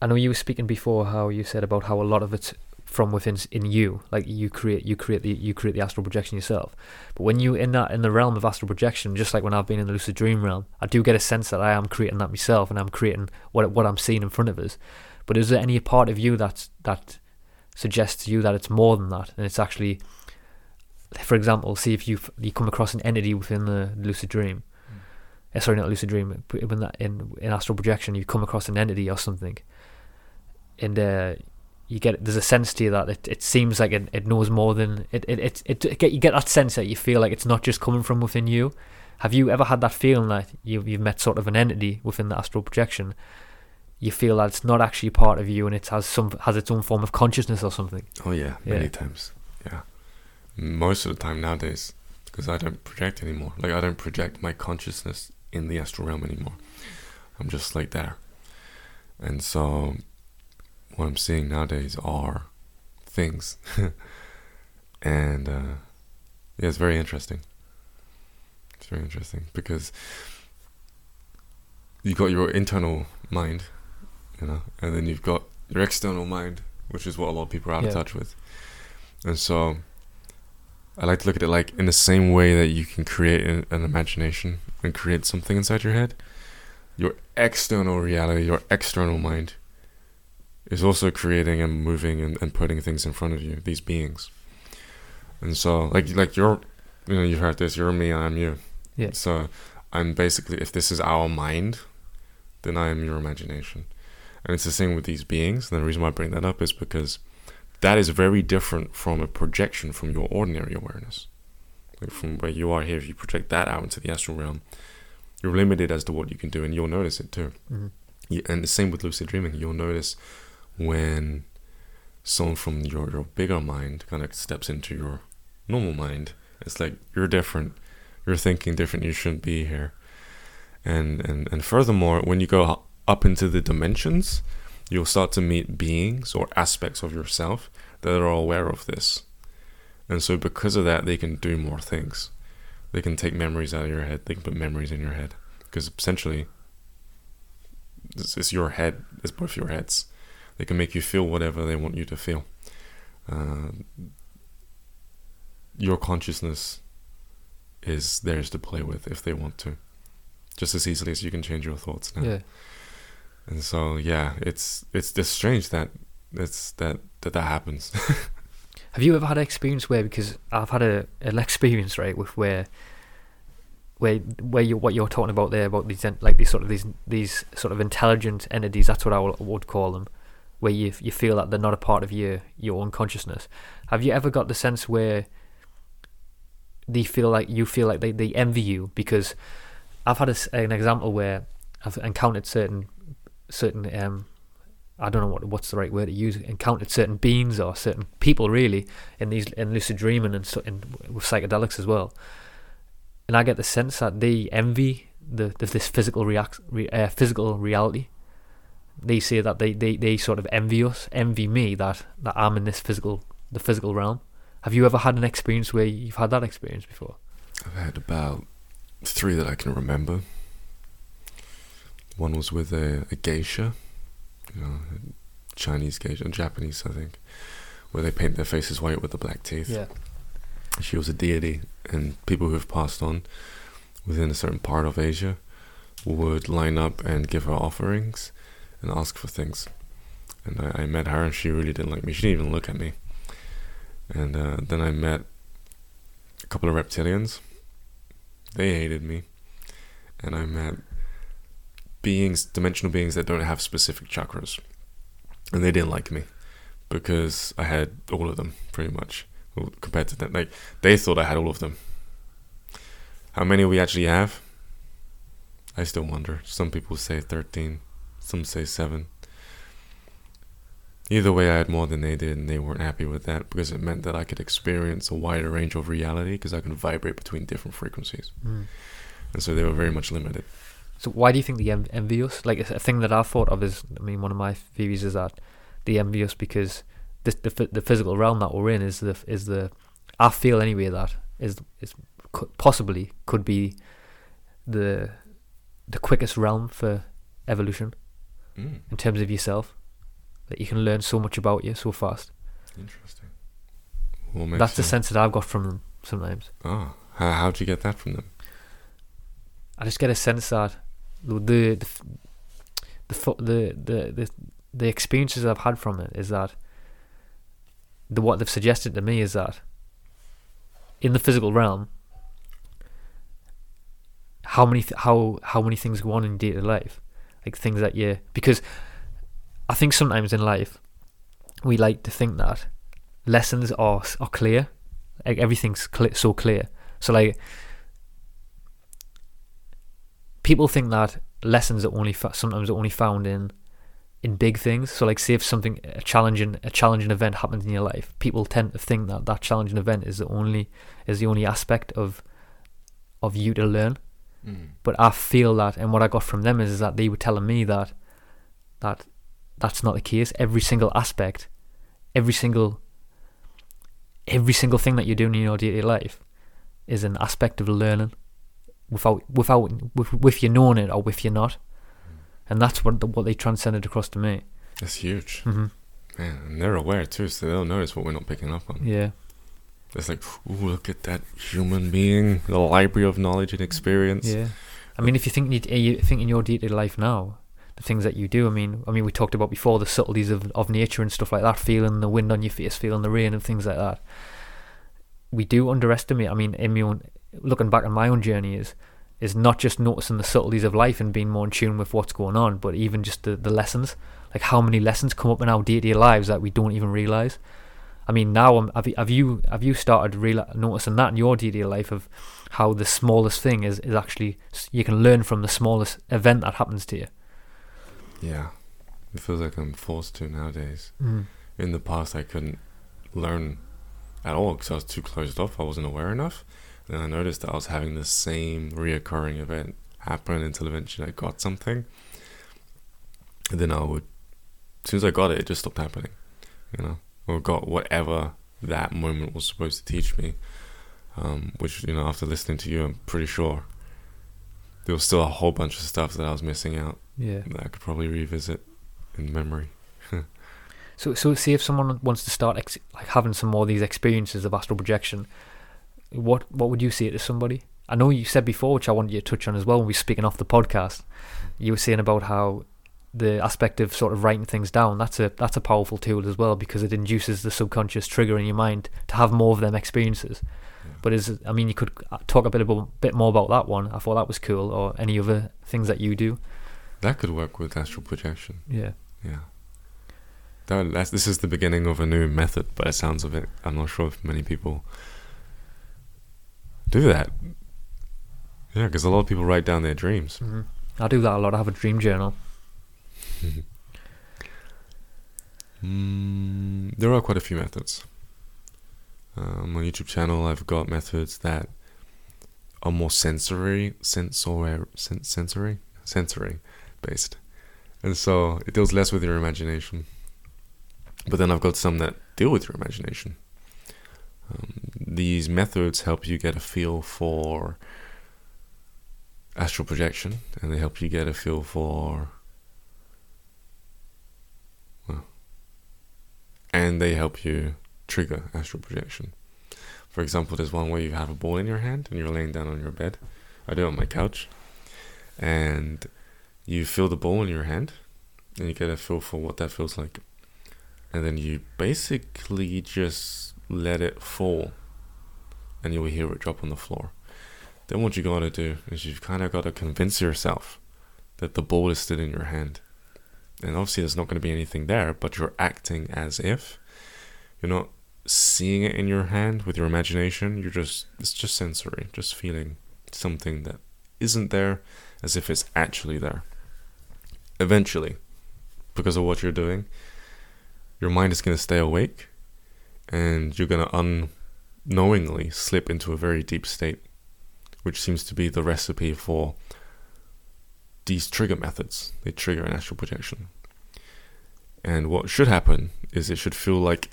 I know you were speaking before how you said about how a lot of it's from within in you, like you create you create the you create the astral projection yourself. But when you're in that in the realm of astral projection, just like when I've been in the lucid dream realm, I do get a sense that I am creating that myself and I'm creating what what I'm seeing in front of us. But is there any part of you that that suggests to you that it's more than that and it's actually for example, see if you you come across an entity within the lucid dream uh, sorry, not lucid dream, but when that in in astral projection, you come across an entity or something, and uh, you get there's a sense to you that it, it seems like it, it knows more than it it, it it it get you get that sense that you feel like it's not just coming from within you. Have you ever had that feeling that you you've met sort of an entity within the astral projection? You feel that it's not actually part of you, and it has some has its own form of consciousness or something. Oh yeah, Yeah. many times. Yeah, most of the time nowadays, because I don't project anymore. Like I don't project my consciousness in the astral realm anymore. I'm just like there, and so what I'm seeing nowadays are things, and uh, yeah, it's very interesting. It's very interesting because you got your internal mind, you know, and then you've got your external mind, which is what a lot of people are out Yeah. of touch with. And so I like to look at it like in the same way that you can create an, an imagination and create something inside your head, your external reality, your external mind is also creating and moving and, and putting things in front of you, these beings. And so like like you're you know, you've heard this, you're me, I'm you. Yeah. So I'm basically if this is our mind, then I am your imagination. And it's the same with these beings. And the reason why I bring that up is because that is very different from a projection from your ordinary awareness. Like from where you are here, if you project that out into the astral realm, you're limited as to what you can do, and you'll notice it too. Mhm. You, and the same with lucid dreaming. You'll notice when someone from your, your bigger mind kind of steps into your normal mind. It's like you're different. You're thinking different. You shouldn't be here. And and and furthermore, when you go up into the dimensions, you'll start to meet beings or aspects of yourself that are aware of this. And so because of that, they can do more things. They can take memories out of your head. They can put memories in your head because essentially, it's, it's your head. It's both your heads. They can make you feel whatever they want you to feel. Uh, your consciousness is theirs to play with if they want to, just as easily as you can change your thoughts now. Yeah, And so yeah, it's it's just strange that it's that that that happens. Have you ever had an experience where because I've had a an experience right with where where where you what you're talking about there about these like these sort of these these sort of intelligent entities that's what I would call them where you you feel that they're not a part of your your unconsciousness. Have you ever got the sense where they feel like you feel like they, they envy you because I've had a an example where I've encountered certain certain um I don't know what what's the right word to use. Encountered certain beings or certain people really in these in lucid dreaming and in, with psychedelics as well. And I get the sense that they envy the, this physical react re, uh, physical reality. They say that they, they, they sort of envy us, envy me that, that I'm in this physical the physical realm. Have you ever had an experience where you've had that experience before? I've had about three that I can remember. One was with a, a geisha, you know, a Chinese geisha, and Japanese, I think, where they paint their faces white with the black teeth. Yeah. She was a deity, and people who have passed on within a certain part of Asia would line up and give her offerings and ask for things. And I, I met her, and she really didn't like me. She didn't even look at me. And uh, then I met a couple of reptilians. They hated me. And I met beings, dimensional beings that don't have specific chakras. And they didn't like me because I had all of them, pretty much. well, compared to them. Like they thought I had all of them. How many we actually have? I still wonder. Some people say thirteen, some say seven. Either way, I had more than they did, and they weren't happy with that because it meant that I could experience a wider range of reality because I can vibrate between different frequencies. Mm. And so they were very much limited. So why do you think the en- envy? Like a thing that I've thought of is, I mean, one of my theories is that the envious because the the, the physical realm that we're in is the is the I feel anyway that is is cou- possibly could be the the quickest realm for evolution Mm, in terms of yourself. That you can learn so much about you so fast. interesting. What makes That's the sense that I've got from them sometimes. Oh, how, how'd you get that from them? I just get a sense that the the the the the experiences I've had from it is that the what they've suggested to me is that in the physical realm, how many th- how how many things go on in to life, like things that you because I think sometimes in life we like to think that lessons are are clear, like everything's cl- so clear. So like people think that lessons are only fa- sometimes are only found in in big things. So like say if something a challenging a challenging event happens in your life, people tend to think that that challenging event is the only is the only aspect of of you to learn. Mm. But I feel that, and what I got from them is, is that they were telling me that that that's not the case. Every single aspect, every single every single thing that you're doing in your day to day life is an aspect of learning, without without with, with you knowing it or with you not, and that's what the, what they transcended across to me. That's huge. hmm Man, and they're aware too, so they'll notice what we're not picking up on. Yeah, It's like, ooh, look at that human being, the library of knowledge and experience. yeah. I mean, if you think you, you think in your day to day life now, the things that you do. I mean, I mean, we talked about before the subtleties of of nature and stuff like that. Feeling the wind on your face, feeling the rain, and things like that. We do underestimate. I mean, in my own looking back on my own journey is is not just noticing the subtleties of life and being more in tune with what's going on, but even just the, the lessons. Like how many lessons come up in our day to day lives that we don't even realize. I mean, now um, have, you- have you have you started reali- noticing that in your day to day life of how the smallest thing is is actually you can learn from the smallest event that happens to you. Yeah. It feels like I'm forced to nowadays. Mm. In the past, I couldn't learn at all because I was too closed off. I wasn't aware enough. Then I noticed that I was having the same reoccurring event happen until eventually I got something. And then I would, as soon as I got it, it just stopped happening, you know, or got whatever that moment was supposed to teach me. Um, which, you know, after listening to you, I'm pretty sure there was still a whole bunch of stuff that I was missing out Yeah. that I could probably revisit in memory. So, so see if someone wants to start ex- like having some more of these experiences of astral projection, what what would you say to somebody? I know you said before, which I wanted you to touch on as well when we were speaking off the podcast. You were saying about how the aspect of sort of writing things down that's a that's a powerful tool as well because it induces the subconscious trigger in your mind to have more of them experiences. But is I mean you could talk a bit about bit more about that one. I thought that was cool, or any other things that you do. That could work with astral projection. Yeah. Yeah. That, this is the beginning of a new method, by the sounds of it. I'm not sure if many people do that. Yeah, because a lot of people write down their dreams. hmm I do that a lot. I have a dream journal. Mm, there are quite a few methods. On my YouTube channel, I've got methods that are more sensory, sensory, sen- sensory, sensory based, and so it deals less with your imagination. But then I've got some that deal with your imagination. Um, these methods help you get a feel for astral projection, and they help you get a feel for well, and they help you trigger astral projection. For example, there's one where you have a ball in your hand and you're laying down on your bed. I do it on my couch, and you feel the ball in your hand, and you get a feel for what that feels like, and then you basically just let it fall, and you'll hear it drop on the floor. Then what you gotta do is you've kind of got to convince yourself that the ball is still in your hand and obviously there's not going to be anything there but you're acting as if you're not seeing it in your hand with your imagination. You're just it's just sensory, just feeling something that isn't there as if it's actually there. Eventually, because of what you're doing, your mind is going to stay awake and you're going to unknowingly slip into a very deep state, which seems to be the recipe for these trigger methods. They trigger an astral projection. And what should happen is it should feel like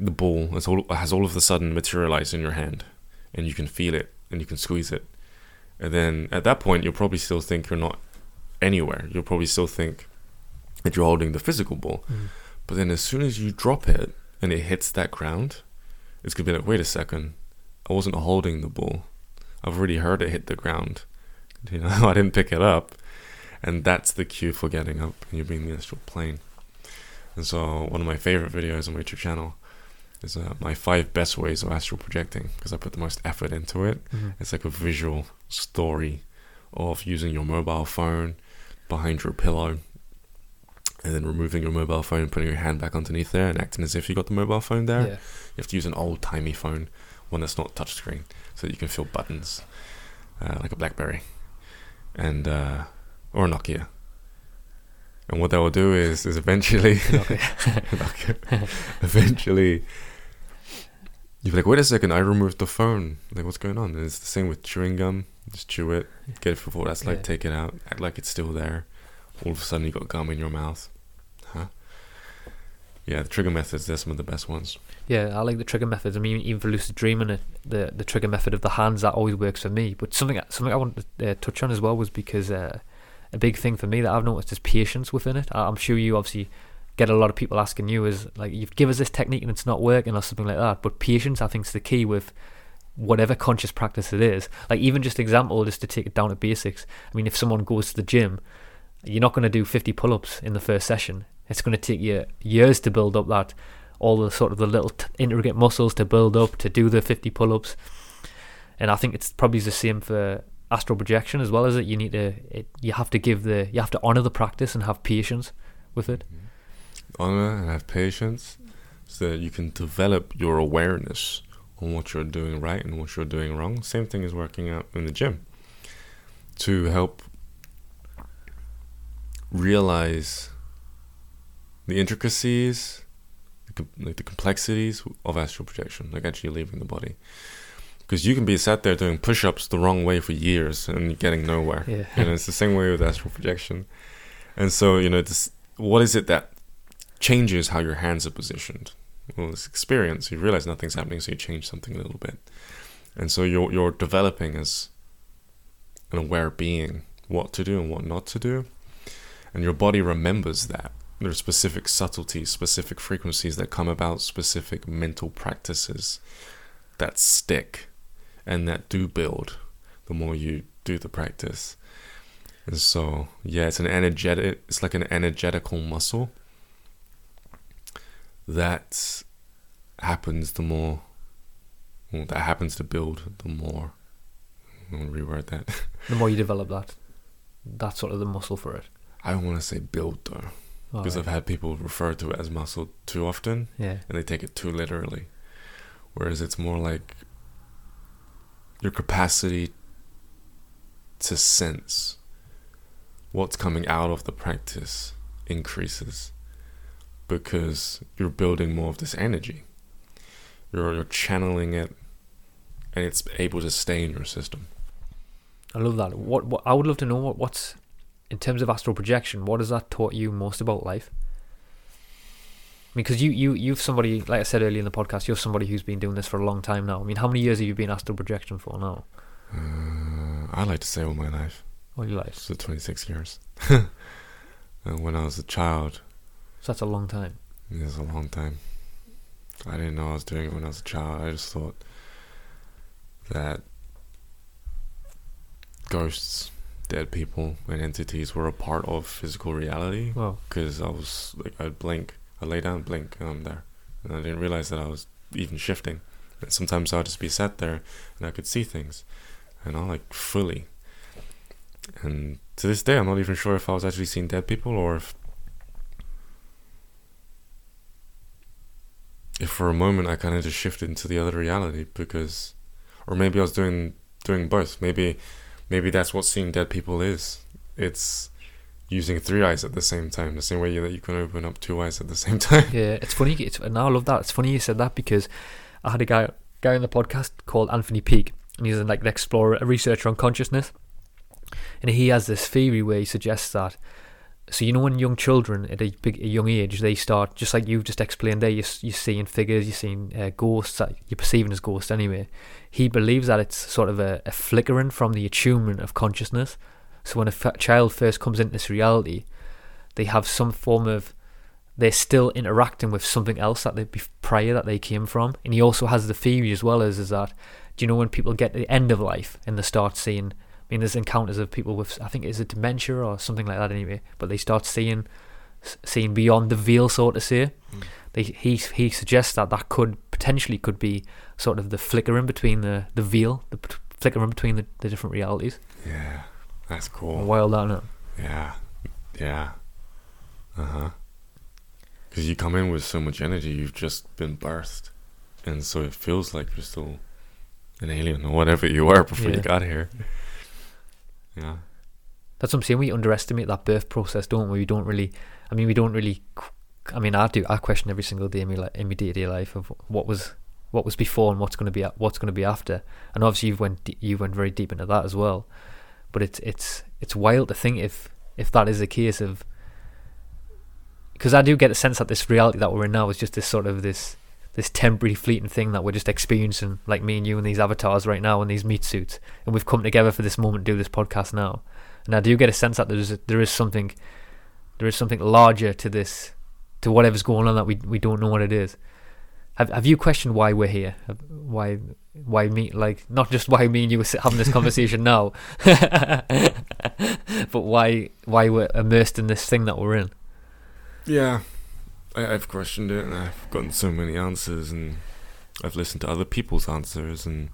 the ball has all, has all of a sudden materialized in your hand and you can feel it and you can squeeze it. And then at that point, you'll probably still think you're not anywhere. You'll probably still think that you're holding the physical ball. Mm. But then as soon as you drop it and it hits that ground, it's to be like, wait a second, I wasn't holding the ball. I've already heard it hit the ground. You know, I didn't pick it up. And that's the cue for getting up and you're being the astral plane. And so one of my favorite videos on my YouTube channel is uh, my five best ways of astral projecting because I put the most effort into it. Mhm. It's like a visual story of using your mobile phone behind your pillow and then removing your mobile phone, putting your hand back underneath there and acting as if you got the mobile phone there. Yeah. You have to use an old timey phone, one that's not touchscreen, so that you can feel buttons, uh, like a BlackBerry, and uh, or a Nokia. And what that will do is, is eventually, eventually, you're like, wait a second, I removed the phone. Like, what's going on? And it's the same with chewing gum. Just chew it, get it for what that's like, Yeah. take it out, act like it's still there. All of a sudden, you got gum in your mouth. Huh? Yeah, the trigger methods, they're some of the best ones. Yeah, I like the trigger methods. I mean, even for lucid dreaming, the the trigger method of the hands that always works for me. But something something I wanted to uh, touch on as well was because uh, a big thing for me that I've noticed is patience within it. I- I'm sure you obviously get a lot of people asking you is like you've give us this technique and it's not working or something like that. But patience, I think, is the key with whatever conscious practice it is. Like even just example, just to take it down to basics. I mean, if someone goes to the gym, you're not going to do 50 pull-ups in the first session. It's going to take you years to build up that all the sort of the little t- intricate muscles to build up to do the 50 pull-ups. And I think it's probably the same for astral projection as well as it. You need to, it, you have to give the, you have to honor the practice and have patience with it. Mm-hmm. honor and have patience so that you can develop your awareness on what you're doing right and what you're doing wrong. Same thing as working out in the gym to help realize the intricacies, the like the complexities of astral projection, like actually leaving the body. Because you can be sat there doing push-ups the wrong way for years and getting nowhere. Yeah. You know, it's the same way with astral projection. And so, you know, this, what is it that changes how your hands are positioned? Well, it's experience. You realize nothing's happening, so you change something a little bit. And so you're you're developing as an aware being what to do and what not to do. And your body remembers that. There are specific subtleties, specific frequencies that come about, specific mental practices that stick and that do build the more you do the practice. And so, yeah, it's an energetic, it's like an energetical muscle that happens the more, well, that happens to build the more. I'm to reword that. The more you develop that, that's sort of the muscle for it. I don't want to say build though, because. I've had people refer to it as muscle too often yeah, and they take it too literally. Whereas it's more like your capacity to sense what's coming out of the practice increases because you're building more of this energy. You're, you're channeling it and it's able to stay in your system. I love that. What, what I would love to know what, what's in terms of astral projection. What has that taught you most about life? I mean Because you you you've somebody like I said earlier in the podcast, you're somebody who's been doing this for a long time now. I mean, how many years have you been astral projection for now? Uh, I like to say all my life. All your life. So 26 years. and when I was a child, So that's a long time. It was a long time. I didn't know I was doing it when I was a child. I just thought that ghosts, dead people, and entities were a part of physical reality. Well, Because I was like, I'd blink, I'd lay down, blink, and I'm there. And I didn't realize that I was even shifting. And sometimes I'd just be sat there and I could see things, and I like fully. And to this day, I'm not even sure if I was actually seeing dead people or if if for a moment I kind of just shifted into the other reality because, or maybe I was doing doing both. Maybe maybe that's what seeing dead people is. It's using three eyes at the same time, the same way that you can open up two eyes at the same time. Yeah, it's funny. It's and I love that. It's funny you said that because I had a guy guy on the podcast called Anthony Peake, and he's like an explorer, a researcher on consciousness, and he has this theory where he suggests that. So you know, when young children at a big a young age, they start just like you've just explained there. You're, you're seeing figures, you're seeing uh, ghosts, that you're perceiving as ghosts anyway. He believes that it's sort of a, a flickering from the attunement of consciousness. So when a f- child first comes into this reality, they have some form of they're still interacting with something else that they prior that they came from. And he also has the theory as well as is that do you know when people get to the end of life and they start seeing I mean there's encounters of people with I think it's a dementia or something like that anyway, but they start seeing seeing beyond the veil so to say. Mm. They, he he suggests that that could potentially could be sort of the flickering between the the veil, the flickering between the, the different realities. Yeah, that's cool. Wild, isn't it? Yeah, yeah. Uh huh. Because you come in with so much energy, you've just been birthed, and so it feels like you're still an alien or whatever you were before Yeah. you got here. Yeah. That's what I'm saying. We underestimate that birth process, don't we? We don't really. I mean, we don't really. I mean, I do. I question every single day in my in my day to day life of what was what was before and what's going to be a- what's going to be after. And obviously, you went you went very deep into that as well. But it's it's it's wild to think if if that is the case of because I do get a sense that this reality that we're in now is just this sort of this this temporary fleeting thing that we're just experiencing, like me and you and these avatars right now in these meat suits, and we've come together for this moment to do this podcast now. And I do get a sense that there's there is something there is something larger to this to whatever's going on that we we don't know what it is. Have Have you questioned why we're here? Why why me like not just why me and you sit- having this conversation now, but why why we're immersed in this thing that we're in? Yeah, I, I've questioned it, and I've gotten so many answers, and I've listened to other people's answers, and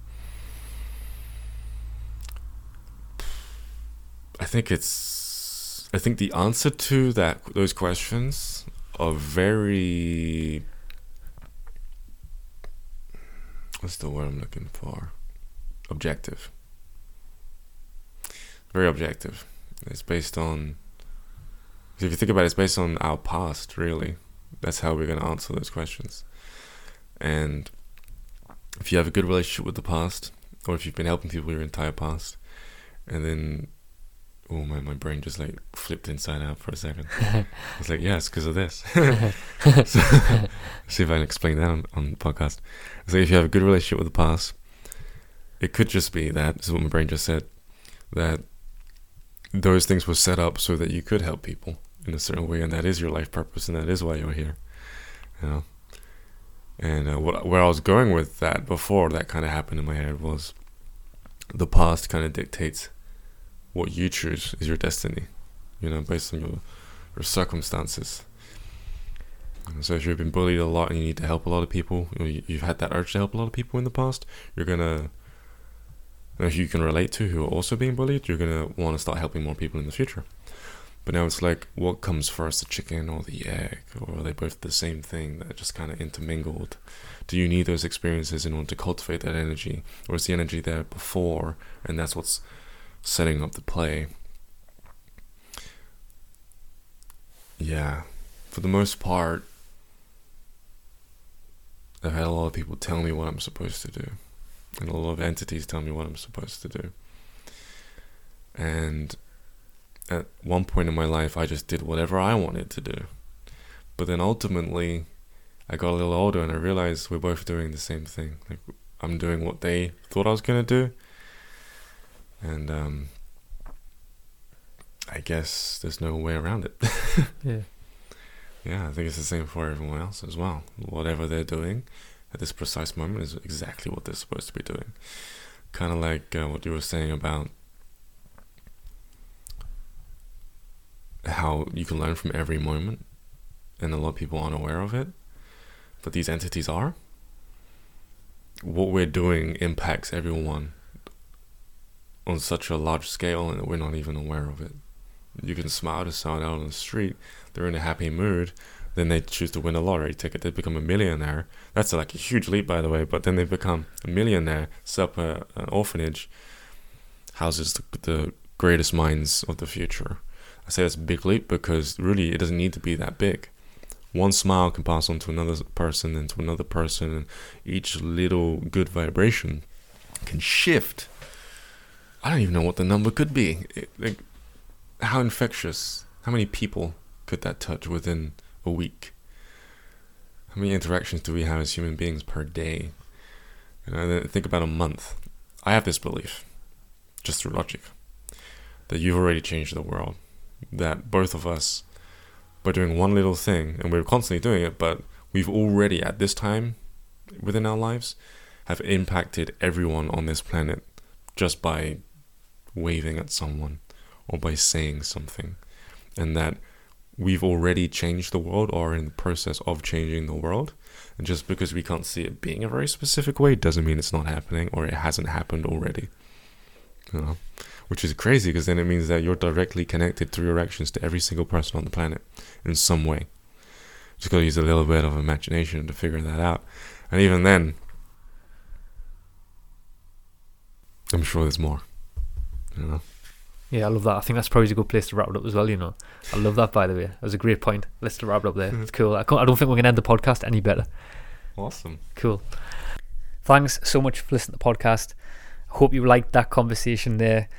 I think it's. I think the answer to that those questions are very. What's the word I'm looking for? Objective. Very objective. It's based on if you think about it, it's based on our past, really. That's how we're going to answer those questions. And if you have a good relationship with the past, or if you've been helping people your entire past, and then, oh my, my brain just like flipped inside out for a second. it's like, yes, because of this. so, see if I can explain that on, on the podcast. So if you have a good relationship with the past, it could just be that, this is what my brain just said, that those things were set up so that you could help people in a certain way, and that is your life purpose, and that is why you're here. You know. And uh, what where I was going with that before that kind of happened in my head was the past kind of dictates what you choose is your destiny. You know, based on your your circumstances. And so if you've been bullied a lot and you need to help a lot of people, you've had that urge to help a lot of people in the past, you're gonna if you can relate to who are also being bullied, you're gonna want to start helping more people in the future. But now it's like, what comes first, the chicken or the egg? Or are they both the same thing that just kind of intermingled? Do you need those experiences in order to cultivate that energy? Or is the energy there before and that's what's setting up the play? Yeah, for the most part, I've had a lot of people tell me what I'm supposed to do and a lot of entities tell me what I'm supposed to do. And at one point in my life, I just did whatever I wanted to do. But then ultimately, I got a little older and I realized we're both doing the same thing. Like I'm doing what they thought I was gonna do, and um, I guess there's no way around it. Yeah. Yeah, I think it's the same for everyone else as well. Whatever they're doing at this precise moment is exactly what they're supposed to be doing. Kind of like uh, what you were saying about how you can learn from every moment, and a lot of people aren't aware of it, but these entities are. What we're doing impacts everyone on such a large scale, and we're not even aware of it. You can smile to someone out on the street, they're in a happy mood, then they choose to win a lottery ticket. They become a millionaire. That's like a huge leap, by the way. But then they become a millionaire, set up a, an orphanage, houses the, the greatest minds of the future. I say that's a big leap because really it doesn't need to be that big. One smile can pass on to another person and to another person, and each little good vibration can shift. I don't even know what the number could be. It, like, how infectious? How many people could that touch within a week? How many interactions do we have as human beings per day? You know, think about a month. I have this belief, just through logic, that you've already changed the world. That both of us, by doing one little thing, and we're constantly doing it, but we've already, at this time within our lives, have impacted everyone on this planet just by waving at someone or by saying something. And that we've already changed the world or are in the process of changing the world. And just because we can't see it being a very specific way doesn't mean it's not happening or it hasn't happened already. You know? Which is crazy because then it means that you're directly connected through your actions to every single person on the planet in some way. Just gotta use a little bit of imagination to figure that out. And even then, I'm sure there's more. You know? Yeah, I love that. I think that's probably a good place to wrap it up as well. You know, I love that. By the way, that was a great point. Let's wrap it up there. It's cool. I, I don't think we're gonna end the podcast any better. Awesome. Cool. Thanks so much for listening to the podcast. I hope you liked that conversation there.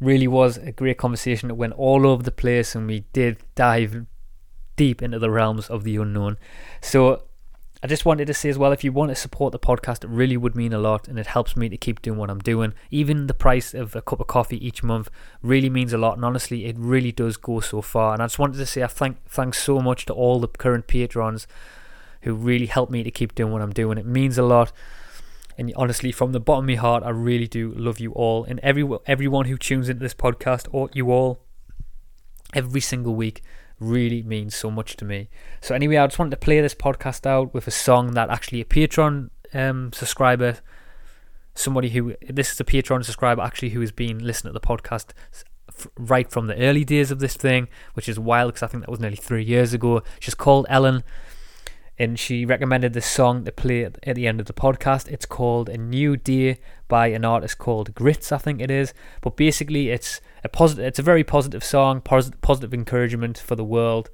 Really was a great conversation. It went all over the place, and we did dive deep into the realms of the unknown. So I just wanted to say as well, if you want to support the podcast, it really would mean a lot and it helps me to keep doing what I'm doing. Even the price of a cup of coffee each month really means a lot. And honestly, it really does go so far. And I just wanted to say I thank thanks so much to all the current patrons who really help me to keep doing what I'm doing. It means a lot. And honestly, from the bottom of my heart, I really do love you all. And every, everyone who tunes into this podcast, or you all, every single week really means so much to me. So anyway, I just wanted to play this podcast out with a song that actually a Patreon um, subscriber, somebody who this is a Patreon subscriber actually who has been listening to the podcast right from the early days of this thing, which is wild because I think that was nearly three years ago. She's called Ellen. And she recommended this song to play at the end of the podcast. It's called A New Day by an artist called Grits, I think it is. But basically, it's a positive. It's a very positive song, positive, positive encouragement for the world,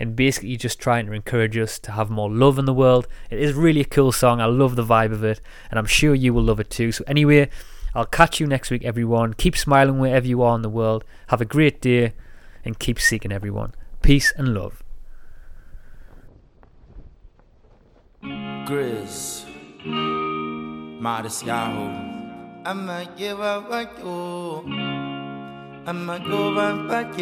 and basically just trying to encourage us to have more love in the world. It is really a cool song. I love the vibe of it, and I'm sure you will love it too. So anyway, I'll catch you next week, everyone. Keep smiling wherever you are in the world. Have a great day, and keep seeking everyone. Peace and love. Grizz, modest Yahoo. I'ma give up what you. I'ma go back back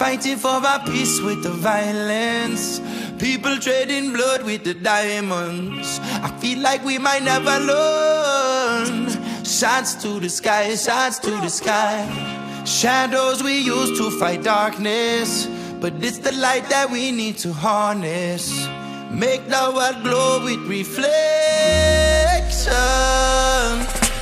Fighting for our peace with the violence. People trading blood with the diamonds. I feel like we might never learn. Shots to the sky, shots to the sky. Shadows we use to fight darkness. But it's the light that we need to harness. Make the world glow with reflection.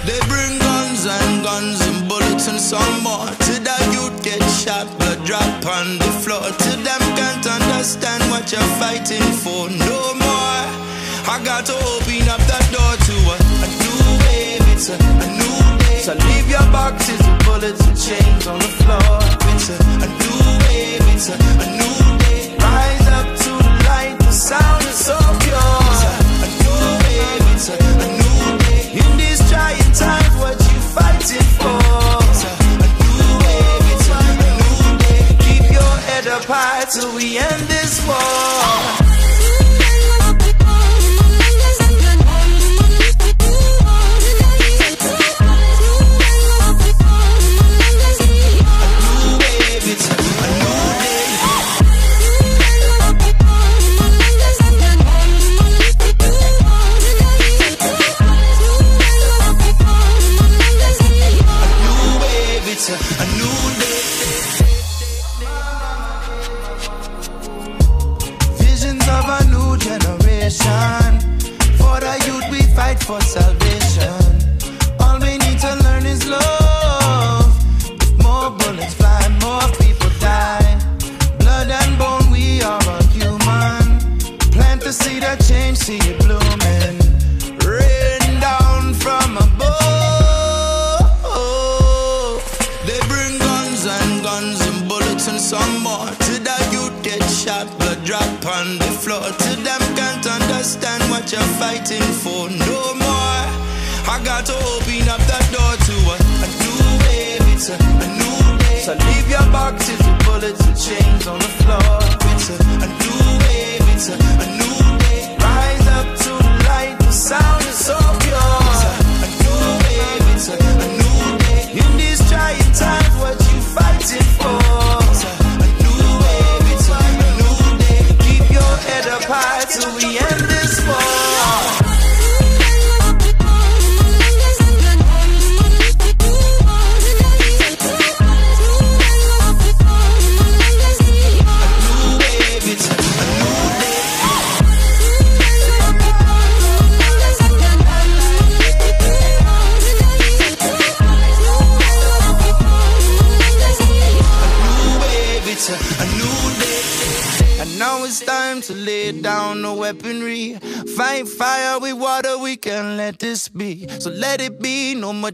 They bring guns and guns and bullets and some more. To that youth get shot, but drop on the floor. To them can't understand what you're fighting for no more. I got to open up that door to a, a new wave. It's a, a new day. So leave your boxes of bullets and chains on the floor. It's a, a new wave. It's a, a new day. Rise up to the light. The sound is so pure. It's a, a new wave. It's a, a new day. In these trying times, what you fighting for? It's a, a new wave. It's a, a new day. Keep your head up high till we end this war.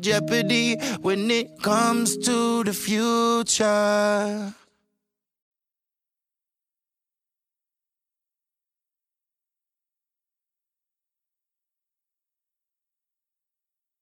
Jeopardy